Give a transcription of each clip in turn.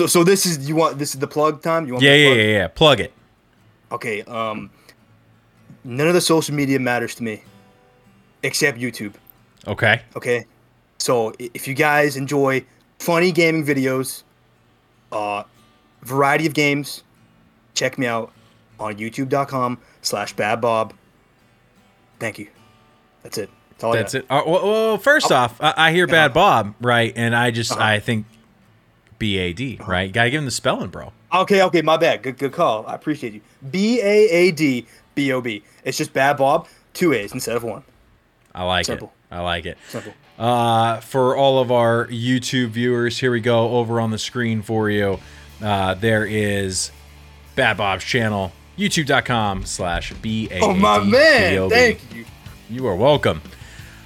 So so this is you want this is the plug time. You want Yeah, yeah, yeah, yeah. Plug it. Okay. Um, none of the social media matters to me, except YouTube. Okay. Okay. So if you guys enjoy funny gaming videos, uh, variety of games, check me out on youtube.com slash baadbob. Thank you. That's it. That's all That's I it. Uh, well, well, first off, I, I hear Bad Bob, right? And I just, Uh-huh. I think B A D, right? You gotta give him the spelling, bro. Okay, okay, my bad. Good good call. I appreciate you. B A A D B O B. It's just Baad Bob, two A's instead of one. I like Simple. it. I like it. Simple. Uh, for all of our YouTube viewers, here we go over on the screen for you. Uh, there is Baad Bob's channel, youtube.com slash B A. Oh my man, thank you. You are welcome.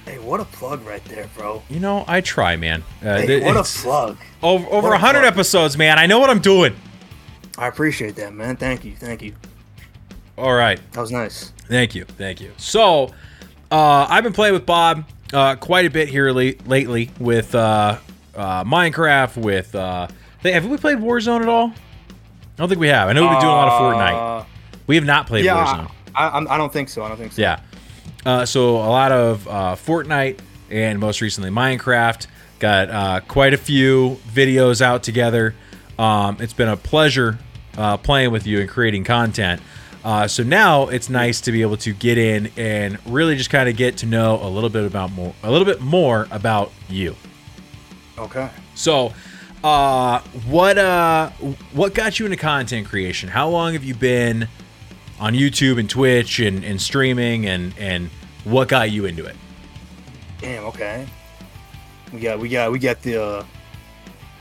Hey, what a plug right there, bro. You know, I try, man. Uh, Hey, th- what a plug. over over a 100 plug. episodes, man. I know what I'm doing. I appreciate that, man. Thank you. Thank you. All right. That was nice. Thank you, thank you. So, uh, I've been playing with Bob uh, quite a bit here le- lately with uh, uh, Minecraft. With uh, have we played Warzone at all? I don't think we have. I know we've been doing a lot of Fortnite. We have not played yeah, Warzone. I, I, I don't think so. I don't think so. Yeah. Uh, so a lot of uh, Fortnite and most recently Minecraft. Got uh, quite a few videos out together. Um, it's been a pleasure uh, playing with you and creating content. Uh, so now it's nice to be able to get in and really just kind of get to know a little bit about more, a little bit more about you. Okay. So, uh, what uh, what got you into content creation? How long have you been on YouTube and Twitch and, and streaming, and and what got you into it? Damn. Okay. We got we got we got the uh,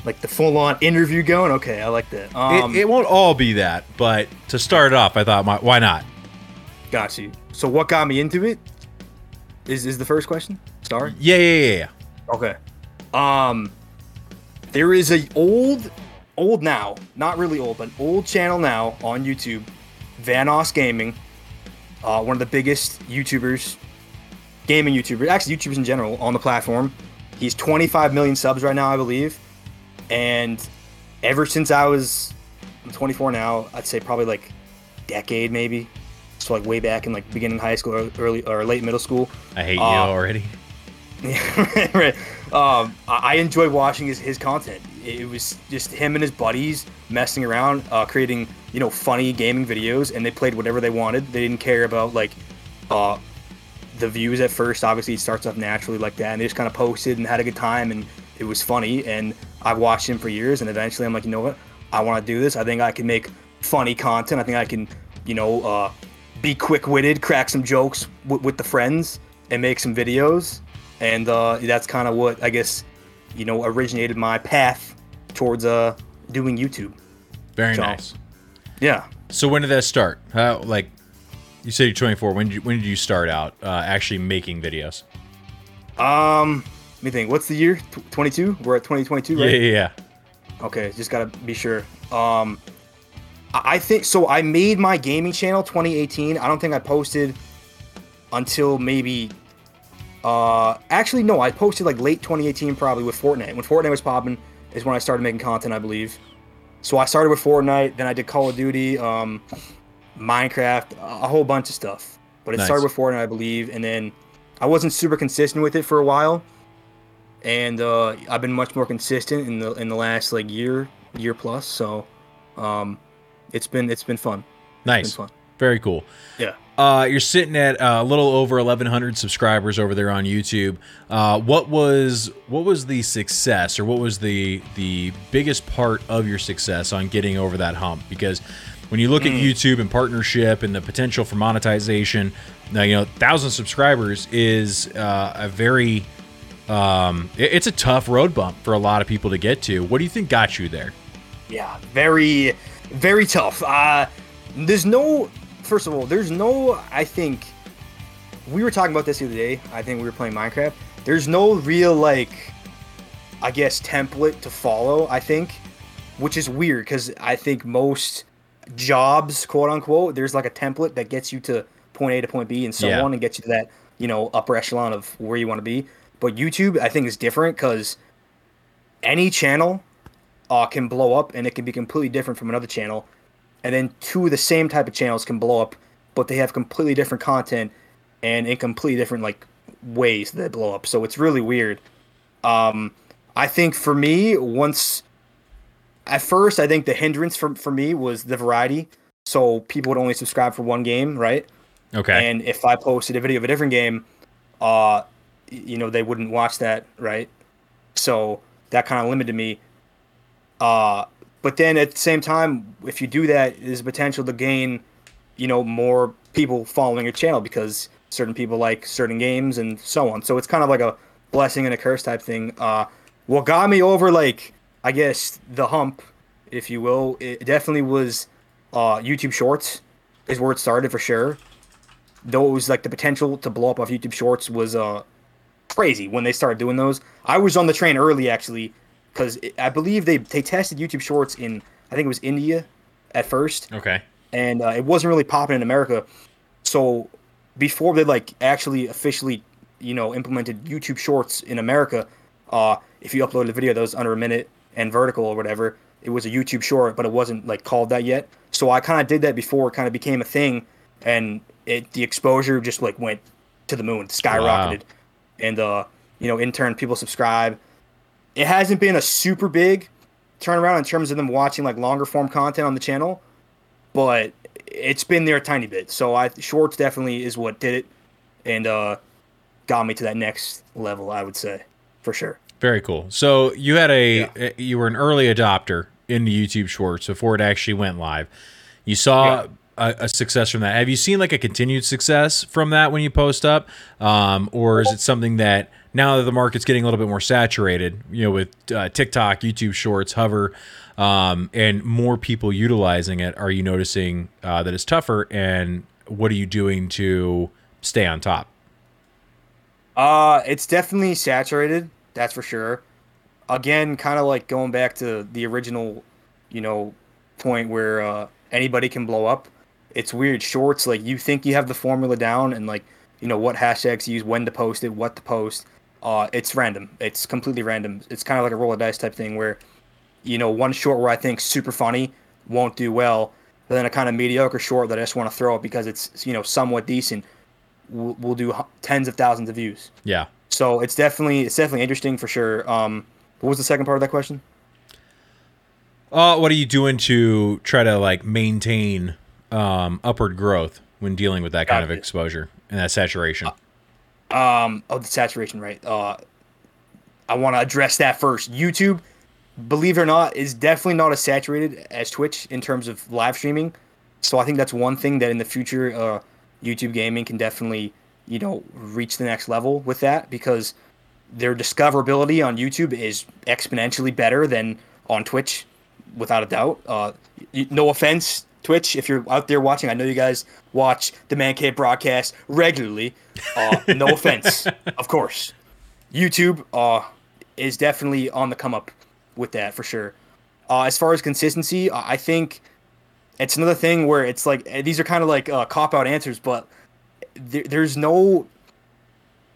like the full on interview going. Okay, I like that. Um, it, it won't all be that, but to start it off, I thought, my, why not? got you. So what got me into it? Is is the first question? Sorry. Yeah, yeah, yeah, yeah. Okay. Um, there is a old, old now, not really old, but old channel now on YouTube, Vanoss Gaming. Uh, one of the biggest YouTubers, gaming YouTubers, actually YouTubers in general on the platform. He's 25 million subs right now, I believe. And ever since I was, I'm 24 now, I'd say probably like decade maybe. So like way back in like beginning high school or early or late middle school. I hate you Uh, already. Yeah, right. Um, I enjoy watching his, his content. It was just him and his buddies messing around, uh, creating you know funny gaming videos, and they played whatever they wanted. They didn't care about like uh, the views at first. Obviously, it starts off naturally like that, and they just kind of posted and had a good time, and it was funny. And I've watched him for years, and eventually, I'm like, you know what? I want to do this. I think I can make funny content. I think I can, you know, uh, be quick-witted, crack some jokes with the friends, and make some videos and uh, that's kind of what I guess you know originated my path towards uh doing YouTube. Very so- nice. Yeah. So when did that start? How like you said you're 24. When did you, when did you start out uh, actually making videos? Um, let me think. What's the year? 22. We're at 2022, Yeah, right? yeah, yeah. Okay, just gotta be sure. Um, I I think so. I made my gaming channel 2018. I don't think I posted until maybe. Uh, actually, no. I posted like late 2018, probably with Fortnite. When Fortnite was popping, is when I started making content, I believe. So I started with Fortnite, then I did Call of Duty, um, Minecraft, a whole bunch of stuff. But it Nice. started with Fortnite, I believe, and then I wasn't super consistent with it for a while and uh, I've been much more consistent in the in the last like year year plus. So um, it's been it's been fun. It's Nice. been fun. Very cool. Yeah. Uh, you're sitting at uh, a little over 1,100 subscribers over there on YouTube. Uh, what was what was the success, or what was the the biggest part of your success on getting over that hump? Because when you look at YouTube and partnership and the potential for monetization, now you know thousand subscribers is uh, a very um, it- it's a tough road bump for a lot of people to get to. What do you think got you there? Yeah. Very very tough. Uh, there's no first of all there's no I think we were talking about this the other day. I think we were playing Minecraft. There's no real like I guess template to follow. I think, which is weird because I think most jobs, quote unquote, there's like a template that gets you to point A to point B and so Yeah. on, and gets you to that you know upper echelon of where you want to be. But YouTube, I think, is different because any channel uh, can blow up and it can be completely different from another channel, and then two of the same type of channels can blow up, but they have completely different content and in completely different like ways that they blow up. So it's really weird. Um, I think for me, once at first, I think the hindrance for for me was the variety. So people would only subscribe for one game, right? Okay. And if I posted a video of a different game, uh, you know, they wouldn't watch that, right? So that kind of limited me. Uh, but then at the same time, if you do that, there's potential to gain, you know, more people following your channel because certain people like certain games and so on. So it's kind of like a blessing and a curse type thing. Uh, what got me over, like, I guess the hump, if you will, it definitely was uh, YouTube Shorts is where it started for sure. Those like the potential to blow up off YouTube Shorts was uh crazy when they started doing those. I was on the train early actually because I believe they they tested YouTube Shorts in I think it was India at first, okay. and uh, it wasn't really popping in America. So before they like actually officially you know implemented YouTube Shorts in America, uh, if you uploaded a video that was under a minute and vertical or whatever, it was a YouTube Short, but it wasn't like called that yet. So I kind of did that before it kind of became a thing, and it the exposure just like went to the moon, skyrocketed, and uh, you know, in turn, people subscribe. It hasn't been a super big turnaround in terms of them watching like longer form content on the channel, but it's been there a tiny bit. So I shorts definitely is what did it, and uh, got me to that next level. I would say for sure. Very cool. So you had a Yeah. you were an early adopter into YouTube Shorts before it actually went live. You saw a, a success from that. Have you seen like a continued success from that when you post up, um, or is it something that now that the market's getting a little bit more saturated, you know, with uh, TikTok, YouTube Shorts, Hover, um, and more people utilizing it, are you noticing uh, that it's tougher? And what are you doing to stay on top? Uh, it's definitely saturated. That's for sure. Again, kind of like going back to the original, you know, point where uh, anybody can blow up. It's weird. Shorts, like you think you have the formula down, and like you know what hashtags to use, when to post it, what to post. Uh, it's random. It's completely random. It's kind of like a roll of dice type thing where, you know, one short where I think super funny won't do well, but then a kind of mediocre short that I just want to throw it because it's you know somewhat decent will, will do tens of thousands of views. Yeah. So it's definitely it's definitely interesting for sure. Um, what was the second part of that question? Uh, what are you doing to try to like maintain um, upward growth when dealing with that kind of it. exposure and that saturation? Um, oh, the saturation rate. Uh, I want to address that first. YouTube, believe it or not, is definitely not as saturated as Twitch in terms of live streaming. So I think that's one thing that in the future, uh, YouTube gaming can definitely, you know, reach the next level with that because their discoverability on YouTube is exponentially better than on Twitch, without a doubt. Uh, no offense, Twitch, if you're out there watching, I know you guys watch the Man Cave broadcast regularly. Uh, no offense, of course. YouTube uh, is definitely on the come up with that for sure. Uh, as far as consistency, I think it's another thing where it's like eh, these are kind of like uh, cop out answers, but there, there's no.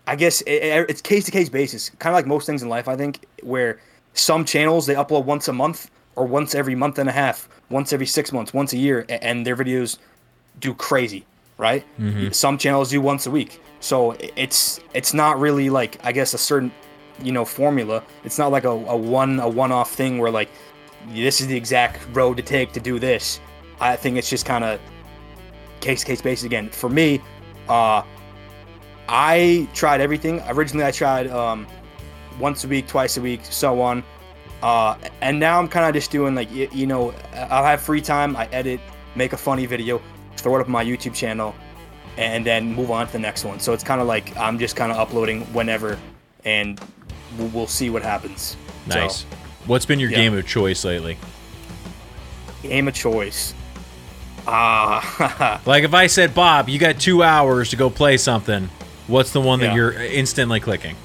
I guess it, it's case to case basis, kind of like most things in life. I think where some channels they upload once a month or once every month and a half, once every six months, once a year, and their videos do crazy, right? Some channels do once a week, so it's it's not really like I guess a certain you know formula. It's not like a, a one a one off thing where like this is the exact road to take to do this. I think it's just kind of case case basis again. For me, uh, I tried everything. Originally, I tried um, once a week, twice a week, so on. Uh, and now I'm kind of just doing like you, you know, I'll have free time. I edit, make a funny video, throw it up on my YouTube channel, and then move on to the next one. So it's kind of like I'm just kind of uploading whenever, and we'll, we'll see what happens. So, Nice. What's been your yeah. game of choice lately? game of choice. Ah, Like if I said, Bob, you got two hours to go play something, what's the one that you're instantly clicking?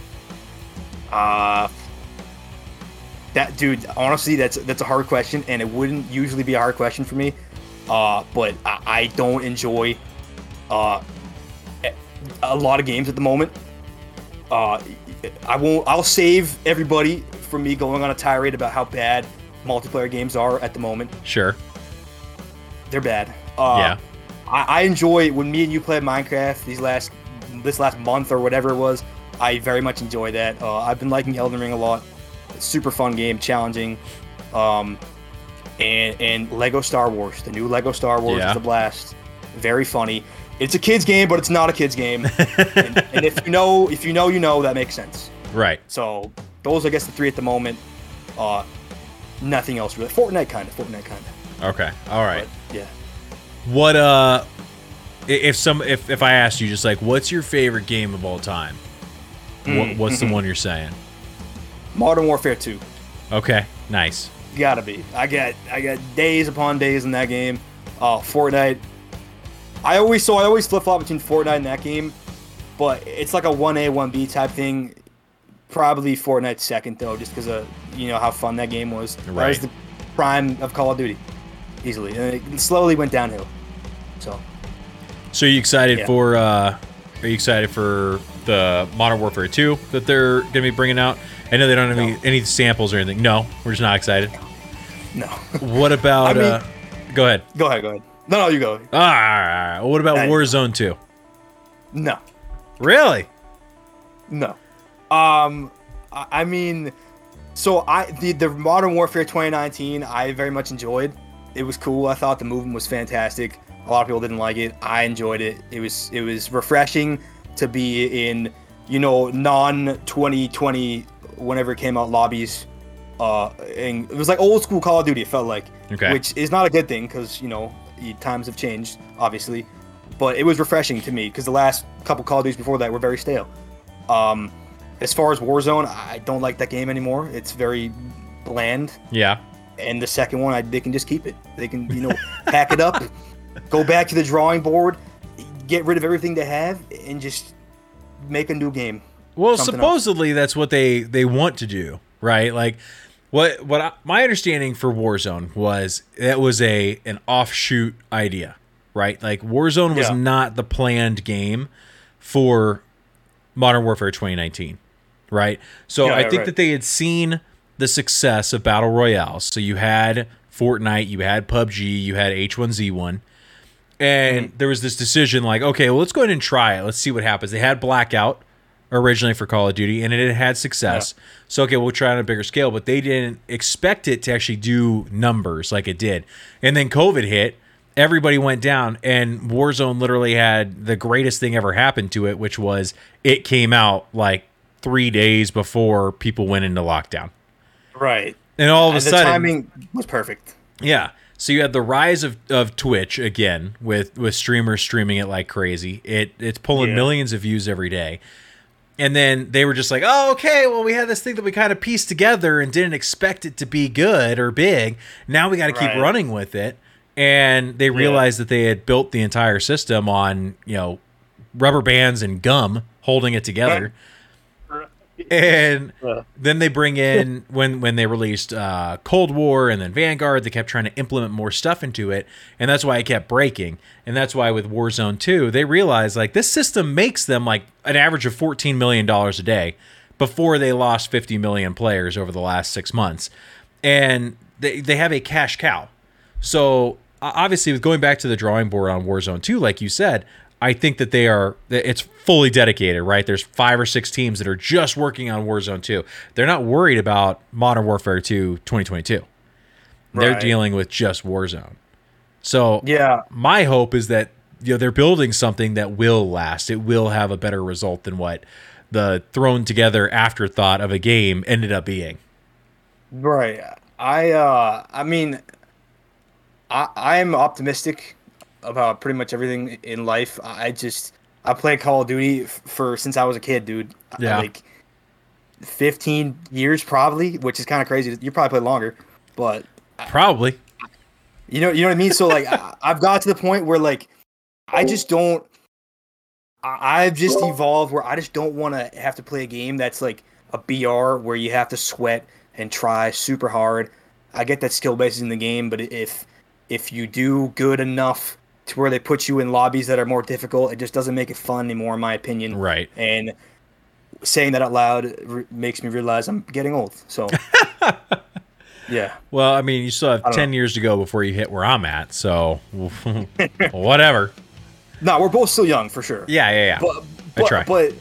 Uh, that dude, honestly, that's that's a hard question, and it wouldn't usually be a hard question for me. Uh, but I, I don't enjoy uh a lot of games at the moment. Uh, I won't. I'll save everybody from me going on a tirade about how bad multiplayer games are at the moment. Sure. They're bad. Uh, yeah. I, I enjoy when me and you played Minecraft these last this last month or whatever it was. I very much enjoy that. Uh, I've been liking Elden Ring a lot. Super fun game, challenging. Um, and and Lego Star Wars, the new Lego Star Wars Yeah. is a blast. Very funny. It's a kids game, but it's not a kids game. and, and if you know, if you know, you know that makes sense. Right. So those, I guess, the three at the moment. Uh, nothing else really. Fortnite kind of. Fortnite kind of. Okay. All right. But yeah. What uh if some if if I asked you just like what's your favorite game of all time? Mm, What, what's mm-hmm. the one you're saying? Modern Warfare 2. Okay. Nice. Gotta be. I got I got days upon days in that game. Uh, Fortnite. I always so I always flip flop between Fortnite and that game, but it's like a one A one B type thing. Probably Fortnite second though, just because of you know how fun that game was. That Right. was the prime of Call of Duty, easily, and it slowly went downhill. So So you excited Yeah. for uh are you excited for the Modern Warfare 2 that they're going to be bringing out? I know they don't have any, No. any samples or anything. No, we're just not excited. no. What about I mean- uh Go ahead. go ahead, go ahead. No, no, you go. Ah, what about Hey. Warzone 2? No. Really? No. Um, I I mean, so I the the Modern Warfare 2019 I very much enjoyed. It was cool. I thought the movement was fantastic. A lot of people didn't like it. I enjoyed it. It was it was refreshing to be in you know non 2020 whenever it came out lobbies. Uh, and it was like old school Call of Duty. It felt like, Okay. which is not a good thing because you know times have changed, obviously. But it was refreshing to me because the last couple Call of Duties before that were very stale. Um, as far as Warzone, I don't like that game anymore. It's very bland. Yeah. And the second one, I, they can just keep it. They can, you know, pack it up, go back to the drawing board, get rid of everything they have, and just make a new game. Well, something else. supposedly that's what they they want to do, right? Like what what I, my understanding for Warzone was that was a an offshoot idea, right? Like Warzone was Yeah. not the planned game for Modern Warfare 2019, right? So Yeah, I yeah, think right. that they had seen the success of battle royales. So you had Fortnite, you had PUBG, you had H1Z1 and Mm-hmm. there was this decision like okay well let's go ahead and try it let's see what happens they had blackout originally for call of duty and it had success so okay we'll try on a bigger scale but they didn't expect it to actually do numbers like it did and then covid hit everybody went down and warzone literally had the greatest thing ever happen to it which was it came out like three days before people went into lockdown Right. and all of a And the sudden timing was perfect. yeah. So you had the rise of, of Twitch again with with streamers streaming it like crazy. It it's pulling Yeah. millions of views every day. And then they were just like, "Oh, okay, well we had this thing that we kind of pieced together and didn't expect it to be good or big. Now we got to keep Right. running with it." And they realized that they had built the entire system on, you know, rubber bands and gum holding it together. And Yeah. then they bring in when when they released uh, Cold War and then Vanguard, they kept trying to implement more stuff into it, and that's why it kept breaking. And that's why with Warzone 2, they realized like this system makes them like an average of 14 million dollars a day before they lost 50 million players over the last six months, and they they have a cash cow. So obviously, with going back to the drawing board on Warzone 2, like you said, I think that they are it's fully dedicated, right? There's five or six teams that are just working on Warzone 2. They're not worried about Modern Warfare 2 2022. They're dealing with just Warzone. So Yeah. my hope is that you know they're building something that will last. It will have a better result than what the thrown together afterthought of a game ended up being. Right. I uh I mean I I'm optimistic about pretty much everything in life. I just I play Call of Duty for since I was a kid, dude. Yeah. Like 15 years probably, which is kind of crazy. You probably played longer, but Probably. you know, you know what I mean. So like, I, I've got to the point where like, I just don't. I, I've just evolved where I just don't want to have to play a game that's like a BR where you have to sweat and try super hard. I get that skill base in the game, but if if you do good enough to where they put you in lobbies that are more difficult, it just doesn't make it fun anymore, in my opinion. Right. And saying that out loud re- makes me realize I'm getting old. So Yeah. Well, I mean, you still have 10 know. years to go before you hit where I'm at, so whatever. No, we're both still young for sure. Yeah, yeah, yeah. But I but try. but,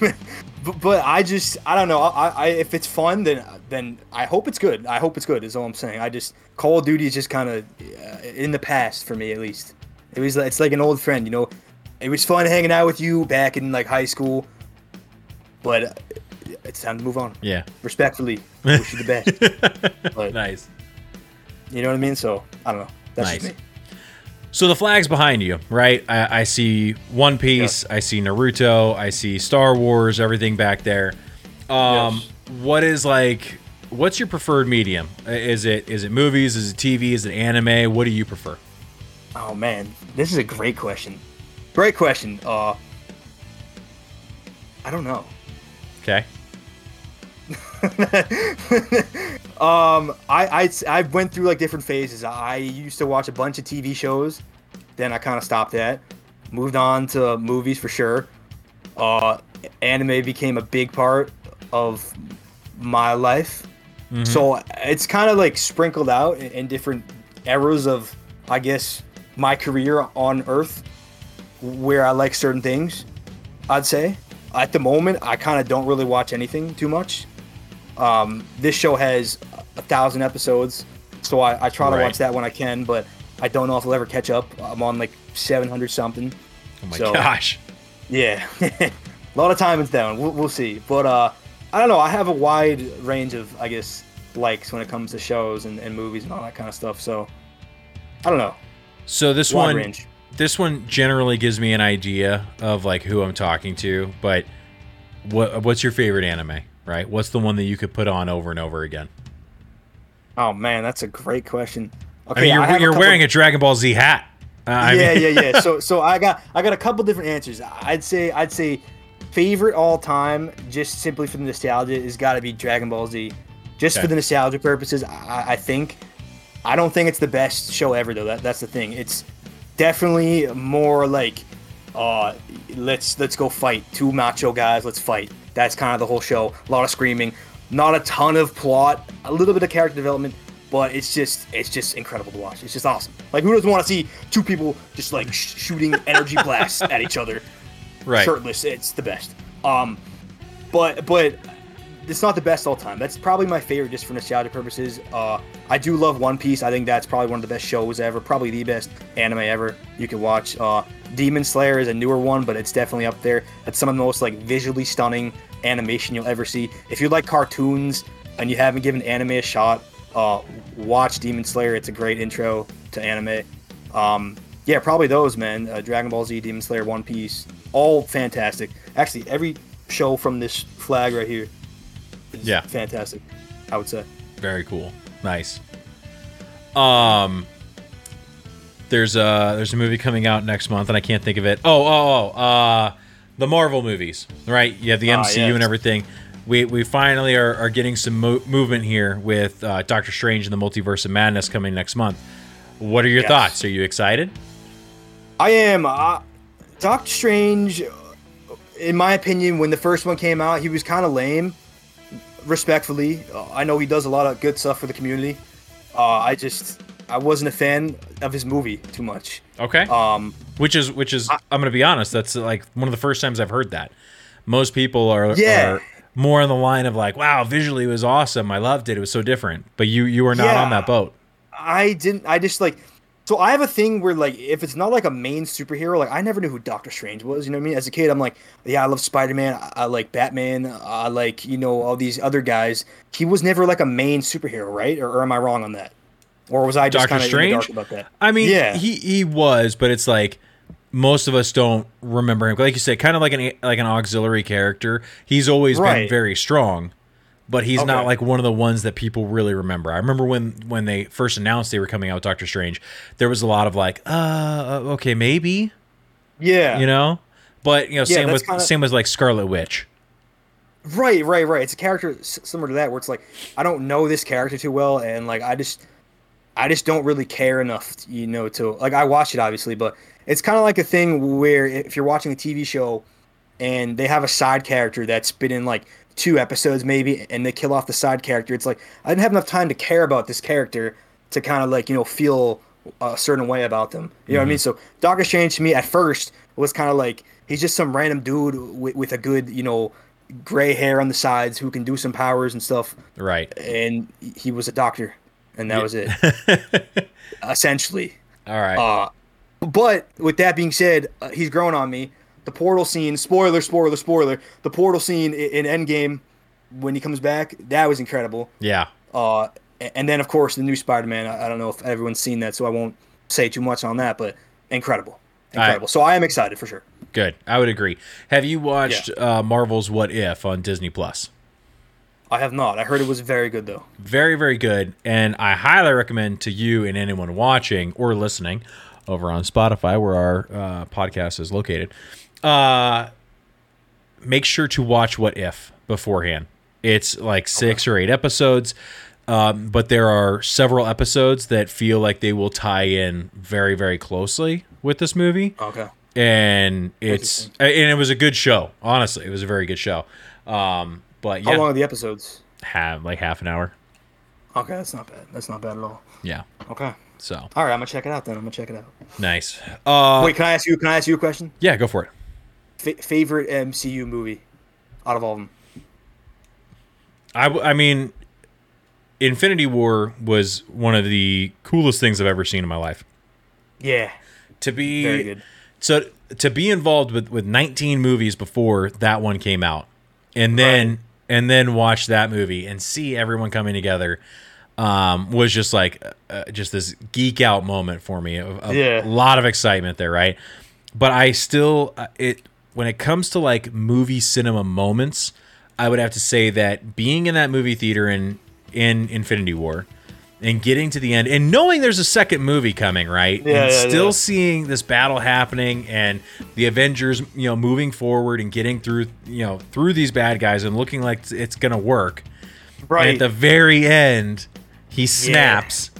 but but I just I don't know. I, I if it's fun then then I hope it's good. I hope it's good. Is all I'm saying. I just Call of Duty is just kind of uh, in the past for me at least. It was it's like an old friend, you know. It was fun hanging out with you back in like high school, but it's time to move on. yeah. Respectfully, wish you the best. But Nice. you know what I mean. So I don't know. That's Nice. just me. So the flag's behind you, right? I, I see One Piece, I see Naruto, I see Star Wars, everything back there. Um, Yes. what is like? What's your preferred medium? Is it is it movies? Is it TV? Is it anime? What do you prefer? Oh man, this is a great question. Great question. Uh, I don't know. Okay. Um, I, I I went through like different phases. I used to watch a bunch of TV shows, then I kind of stopped that. Moved on to movies for sure. Uh, anime became a big part of my life. So it's kind of like sprinkled out in, in different eras of, I guess, my career on Earth, where I like certain things. I'd say at the moment I kind of don't really watch anything too much. Um, this show has a thousand episodes, so I, I try to Right. watch that when I can, but I don't know if I'll ever catch up. I'm on like 700 something. Oh my So- gosh. Yeah, a lot of time is down. We'll, we'll see, but uh, I don't know. I have a wide range of, I guess, likes when it comes to shows and, and movies and all that kind of stuff. So I don't know. So this Wide one, range. this one generally gives me an idea of like who I'm talking to. But what what's your favorite anime? Right? What's the one that you could put on over and over again? Oh man, that's a great question. Okay, I mean, you're, a you're couple- wearing a Dragon Ball Z hat. Uh, I yeah, mean, yeah, yeah. So, so I got, I got a couple different answers. I'd say, I'd say, favorite all time, just simply for the nostalgia, has got to be Dragon Ball Z. Just Okay. for the nostalgia purposes, I, I think. I don't think it's the best show ever, though. That, that's the thing. It's definitely more like, uh, let's let's go fight. Two macho guys, let's fight. That's kind of the whole show. A lot of screaming, not a ton of plot, a little bit of character development, but it's just it's just incredible to watch. It's just awesome. Like who doesn't want to see two people just like sh- shooting energy blasts at each other, right. shirtless? It's the best. Um, but but it's not the best all time. That's probably my favorite just for nostalgia purposes. Uh, I do love One Piece. I think that's probably one of the best shows ever. Probably the best anime ever you can watch. Uh, Demon Slayer is a newer one, but it's definitely up there. That's some of the most like visually stunning animation you'll ever see. If you like cartoons and you haven't given anime a shot, uh, watch Demon Slayer. It's a great intro to anime. Um, yeah, probably those, man. Uh, Dragon Ball Z, Demon Slayer, One Piece, all fantastic. Actually, every show from this flag right here is Yeah. fantastic. I would say. Very cool. Nice. Um there's a there's a movie coming out next month and I can't think of it. Oh, oh, oh, uh the Marvel movies, right? You have the Ah, MCU yes. and everything. We we finally are, are getting some mo- movement here with uh, Doctor Strange and the Multiverse of Madness coming next month. What are your Yes. thoughts? Are you excited? I am. Uh, Doctor Strange, in my opinion, when the first one came out, he was kind of lame. Respectfully, uh, I know he does a lot of good stuff for the community. Uh, I just I wasn't a fan of his movie too much. Okay. Um, which is which is I, am going to be honest, that's like one of the first times I've heard that. Most people are, Yeah. are more on the line of like, "Wow, visually it was awesome. I loved it. It was so different." But you you were not Yeah. on that boat. I didn't. I just like. So I have a thing where like if it's not like a main superhero, like I never knew who Doctor Strange was. You know what I mean? As a kid, I'm like, yeah, I love Spider Man. I, I like Batman. I like you know all these other guys. He was never like a main superhero, right? Or, or am I wrong on that? Or was I just kind of dark about that? I mean, Yeah. he he was, but it's like most of us don't remember him. Like you said, kind of like an like an auxiliary character. He's always been very strong, but he's not like one of the ones that people really remember. I remember when when they first announced they were coming out with Doctor Strange, there was a lot of like, uh, okay, maybe, Yeah. you know. But you know, same that's with kinda- same with like Scarlet Witch. Right, right, right. It's a character similar to that where it's like I don't know this character too well, and like I just, I just don't really care enough, you know, to like I watch it obviously, but it's kind of like a thing where if you're watching a TV show and they have a side character that's been in like two episodes maybe, and they kill off the side character. It's like I didn't have enough time to care about this character to kind of like you know feel a certain way about them. You know what I mean? So Doctor Strange to me at first was kind of like he's just some random dude with, with a good you know gray hair on the sides who can do some powers and stuff. Right. And he was a doctor, and that was it. Essentially. All right. Uh, but with that being said, uh, he's grown on me. The portal scene, spoiler, spoiler, spoiler. The portal scene i- in Endgame when he comes back, that was incredible. yeah. Uh, and then of course the new Spider-Man. I I don't know if everyone's seen that, so I won't say too much on that. But incredible, incredible. so I am excited for sure. Good. I would agree. Have you watched uh, Marvel's What If on Disney Plus? I have not. I heard it was very good though. Very, very good. And I highly recommend to you and anyone watching or listening over on Spotify, where our uh, podcast is located, uh, make sure to watch What If beforehand. It's like six or eight episodes, um, but there are several episodes that feel like they will tie in very, very closely with this movie Okay. and it's and it was a good show. Honestly, it was a very good show. Um, but yeah. How long are the episodes? have like half an hour. Okay, that's not bad. That's not bad at all. Yeah. Okay. So All right, I'm gonna check it out then. I'm gonna check it out. nice. Uh, Wait, can I ask you? Can I ask you a question? yeah, go for it. F- favorite MCU movie out of all of them? I, w- I mean, Infinity War was one of the coolest things I've ever seen in my life. Yeah, To be so to be involved with with 19 movies before that one came out, and then Right. and then watch that movie and see everyone coming together. Um, was just like uh, just this geek out moment for me. A, a Yeah. lot of excitement there, right? But I still uh, it when it comes to like movie cinema moments, I would have to say that being in that movie theater in in Infinity War and getting to the end and knowing there's a second movie coming, right? Yeah, and yeah, still yeah. seeing this battle happening and the Avengers, you know, moving forward and getting through, you know, through these bad guys and looking like it's going to work. And Right. at the very end, he snaps.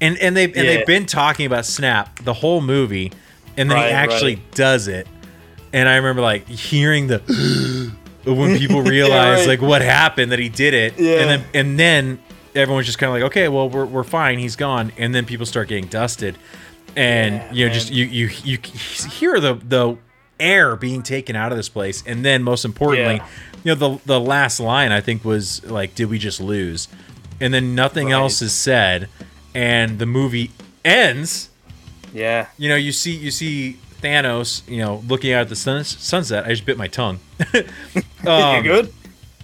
And and they and they've been talking about snap the whole movie and then Right, he actually right. does it. And I remember like hearing the when people realize right. like what happened that he did it. Yeah. And then and then everyone's just kind of like, okay, well we're, we're fine, he's gone. And then people start getting dusted, and Yeah, you know just you you you hear the the air being taken out of this place, and then most importantly, Yeah. you know the the last line I think was like, did we just lose? And then nothing Right. else is said, and the movie ends yeah. you know, you see you see Thanos, you know, looking out at the sun, sunset. I just bit my tongue. you Um, good?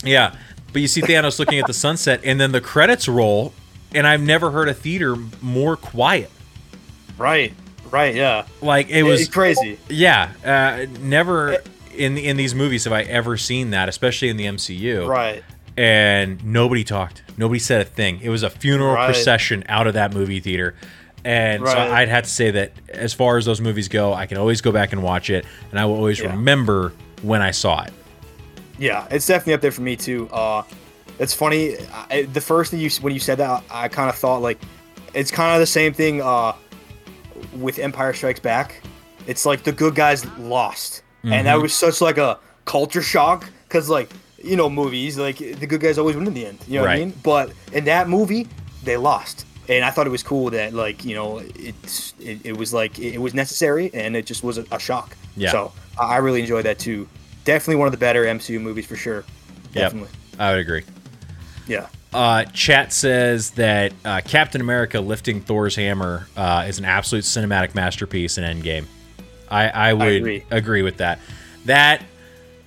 yeah, but you see Thanos looking at the sunset, and then the credits roll, and I've never heard a theater more quiet. Right. Right. Yeah. Like it was, was crazy. yeah, uh, never in in these movies have I ever seen that, especially in the MCU. Right. and nobody talked. Nobody said a thing. It was a funeral Right. procession out of that movie theater. And so I'd have to say that as far as those movies go, I can always go back and watch it, and I will always Yeah. remember when I saw it. Yeah, it's definitely up there for me too. Uh, it's funny. I, the first thing you when you said that, I, kind of thought like it's kind of the same thing uh, with Empire Strikes Back. It's like the good guys lost, and that was such like a culture shock because like you know movies like the good guys always win in the end. You know what I mean? But in that movie, they lost. And I thought it was cool that, like, you know, it's it, it was like it was necessary, and it just was a, a shock. Yeah. So I I really enjoyed that too. Definitely one of the better MCU movies for sure. Yep. Definitely. I would agree. Yeah. Uh, chat says that uh, Captain America lifting Thor's hammer uh, is an absolute cinematic masterpiece in Endgame. I, I would agree. agree. with that. That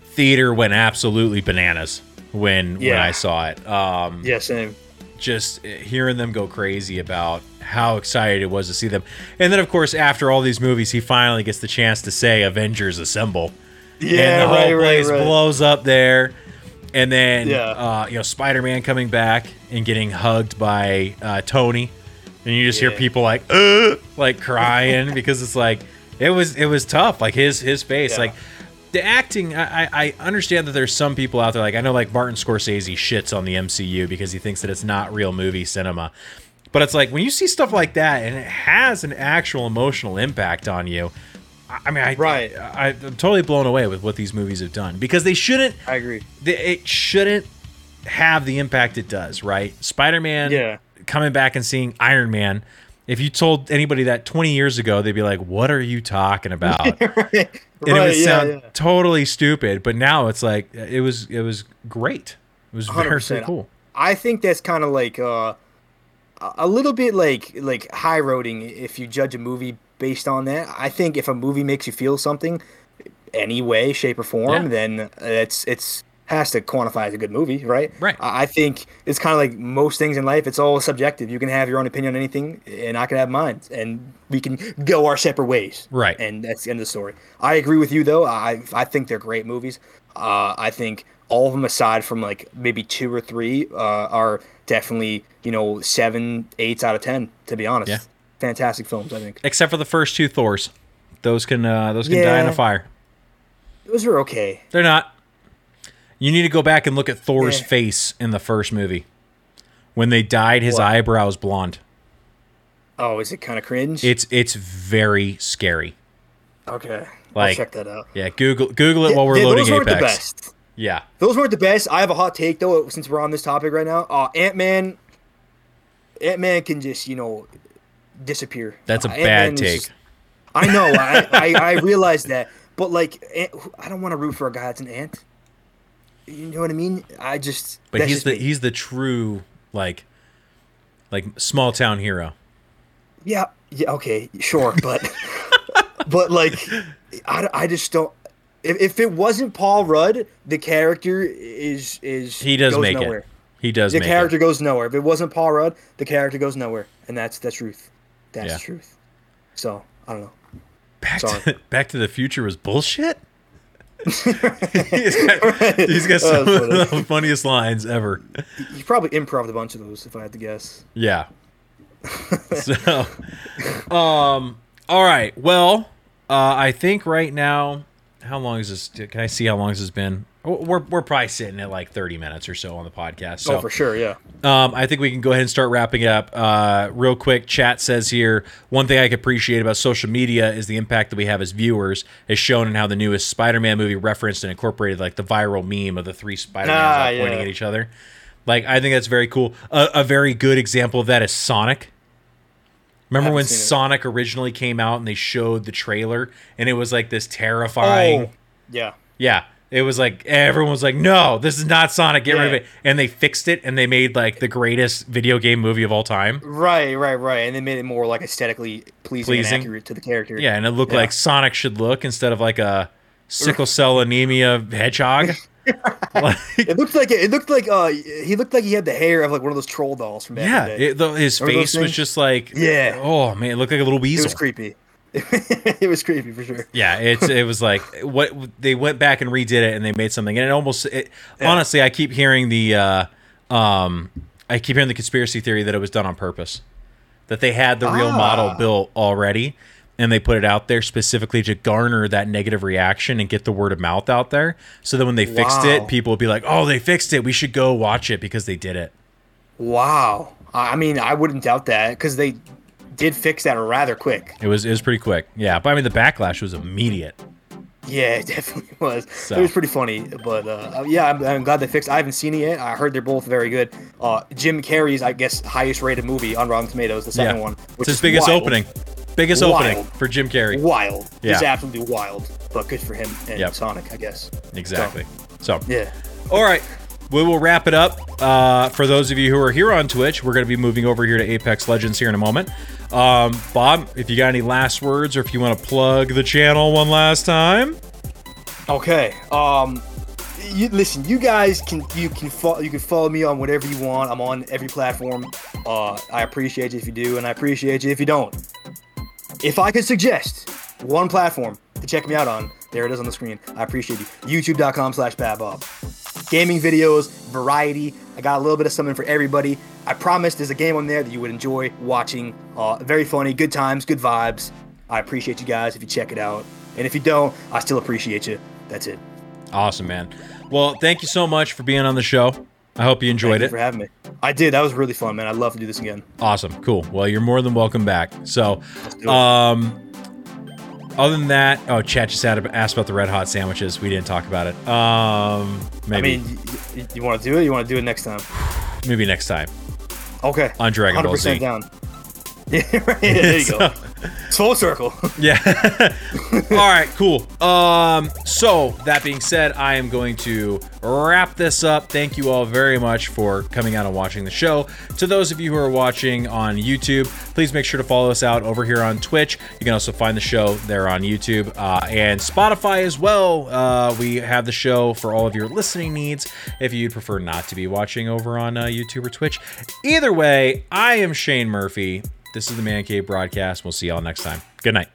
theater went absolutely bananas when when I saw it. Um, Yeah. Same. Just hearing them go crazy about how excited it was to see them. And then, of course, after all these movies, he finally gets the chance to say "Avengers Assemble." Yeah. and the whole Right. place Right. blows up there. And then, Yeah. uh, you know, Spider-Man coming back and getting hugged by uh, Tony, and you just hear people like, Ugh! like crying because it's like it was it was tough. Like his his face, Yeah. like the acting. I, I I understand that there's some people out there like I know like Martin Scorsese shits on the MCU because he thinks that it's not real movie cinema. But it's like when you see stuff like that and it has an actual emotional impact on you. I- mean, I, Right. I, I'm totally blown away with what these movies have done because they shouldn't. I agree. They, it shouldn't have the impact it does, right? Spider Man Yeah. coming back and seeing Iron Man. If you told anybody that 20 years ago, they'd be like, "What are you talking about?" right. and it would yeah, sound yeah. totally stupid. But now it's like it was it was great. It was very, very 100%. cool. I think that's kind of like uh, a- a little bit like like high roading if you judge a movie based on that. I think if a movie makes you feel something, any way, shape, or form, Yeah. then it's it's has to quantify as a good movie, right? Right. I think it's kind of like most things in life. It's all subjective. You can have your own opinion on anything, and I can have mine, and we can go our separate ways. Right. And that's the end of the story. I agree with you though. I I think they're great movies. Uh, I think all of them, aside from like maybe two or three, uh, are definitely you know seven, eights out of ten. To be honest, Yeah. fantastic films. I think Except for the first two Thors, those can uh, those can die in a fire. those are okay. They're not. You need to go back and look at Thor's Yeah. face in the first movie. When they dyed his What? eyebrows blonde. Oh, is it kind of cringe? It's it's very scary. okay. like- I'll check that out. Yeah, Google Google it while we're loading those weren't Apex. the best. Yeah. Those weren't the best. I have a hot take though, since we're on this topic right now. Uh, Ant Man. Ant Man can just you know disappear. That's a Uh, bad take. just- I know. I, I I realize that, but like, I don't want to root for a guy that's an ant. You know what I mean? I just. But he's just the me. he's the true like like small town hero. Yeah. Yeah. Okay. Sure. But but like, I, I just don't. If, if it wasn't Paul Rudd, the character is is He does make nowhere. it. He does The character it. goes nowhere. If it wasn't Paul Rudd, the character goes nowhere, and that's the truth. That's Yeah. the truth. So I don't know. Back Sorry. to, Back to the Future was bullshit. He's got, he's got some of the funniest lines ever. You probably improv a bunch of those, if I had to guess. Yeah. so, um, all right. Well, uh, I think right now, how long is this? Can I see how long this has been? We're, we're probably sitting at like 30 minutes or so on the podcast. So, oh, for sure. Yeah. um, I think we can go ahead and start wrapping it up. Uh, real quick, chat says here one thing I can appreciate about social media is the impact that we have as viewers, as shown in how the newest Spider-Man movie referenced and incorporated like the viral meme of the three Spider-Mans Ah, all pointing yeah. at each other. Like I think that's very cool. A, a very good example of that is Sonic. Remember when. Sonic originally came out and they showed the trailer and it was like this terrifying Oh. Yeah. yeah. It was like everyone was like, "No, this is not Sonic. Get rid of it." And they fixed it, and they made like the greatest video game movie of all time. Right. Right. Right. And they made it more like aesthetically pleasing, Pleasing. and accurate to the character. Yeah, and it looked Yeah. like Sonic should look instead of like a sickle cell anemia hedgehog. like, It looked like it looked like uh he looked like he had the hair of like one of those troll dolls from back yeah, in the day. it, the, his Remember face was just like, Yeah. oh man, it looked like a little weasel it was creepy. it was creepy for sure. Yeah, it's it was like what they went back and redid it and they made something and it almost it, honestly I keep hearing the uh um I keep hearing the conspiracy theory that it was done on purpose. That they had the real model Ah. built already and they put it out there specifically to garner that negative reaction and get the word of mouth out there. So that when they fixed Wow. it, people would be like, "Oh, they fixed it. We should go watch it because they did it." Wow. I I mean, I wouldn't doubt that because they did fix that rather quick. It was it was pretty quick. Yeah, but I mean the backlash was immediate. Yeah, it definitely was. So- It was pretty funny, but uh, yeah, I'm, I'm glad they fixed. I haven't seen it yet. I heard they're both very good. Uh, Jim Carrey's, I guess, highest rated movie on Rotten Tomatoes, the second yeah. one, it's which his is biggest wild. opening. Biggest Wild. opening for Jim Carrey. Wild. It's Yeah. absolutely wild, but good for him and Yep. Sonic, I guess. Exactly. So, Yeah. all right. We will wrap it up. Uh, for those of you who are here on Twitch, we're going to be moving over here to Apex Legends here in a moment. Um, Bob, if you got any last words or if you want to plug the channel one last time, Okay. Um, you, listen, you guys can you can follow you can follow me on whatever you want. I'm on every platform. Uh, I appreciate you if you do, and I appreciate you if you don't. If I could suggest one platform to check me out on, there it is on the screen. I appreciate you. YouTube.com slash Bob. Gaming videos, variety. I got a little bit of something for everybody. I promise there's a game on there that you would enjoy watching. Uh, very funny, good times, good vibes. I appreciate you guys if you check it out. And if you don't, I still appreciate you. That's it. awesome, man. Well, thank you so much for being on the show. I hope you enjoyed Thank you it. for having me. I did. That was really fun, man. I'd love to do this again. Awesome. Cool. Well, you're more than welcome back. So, um, other than that, oh, chat just asked about the red hot sandwiches. We didn't talk about it. Um, Maybe. I mean, you, you want to do it? You want to do it next time? Maybe next time. Okay. On Dragon Ball Z. down. Yeah, right. There you go. It's full circle. Yeah. All right, cool. Um, so that being said, I am going to wrap this up. Thank you all very much for coming out and watching the show. To those of you who are watching on YouTube, please make sure to follow us out over here on Twitch. You can also find the show there on YouTube uh, and Spotify as well. Uh, we have the show for all of your listening needs if you'd prefer not to be watching over on uh, YouTube or Twitch. Either way, I am Shane Murphy. This is the Man Cave broadcast. We'll see y'all next time. Good night.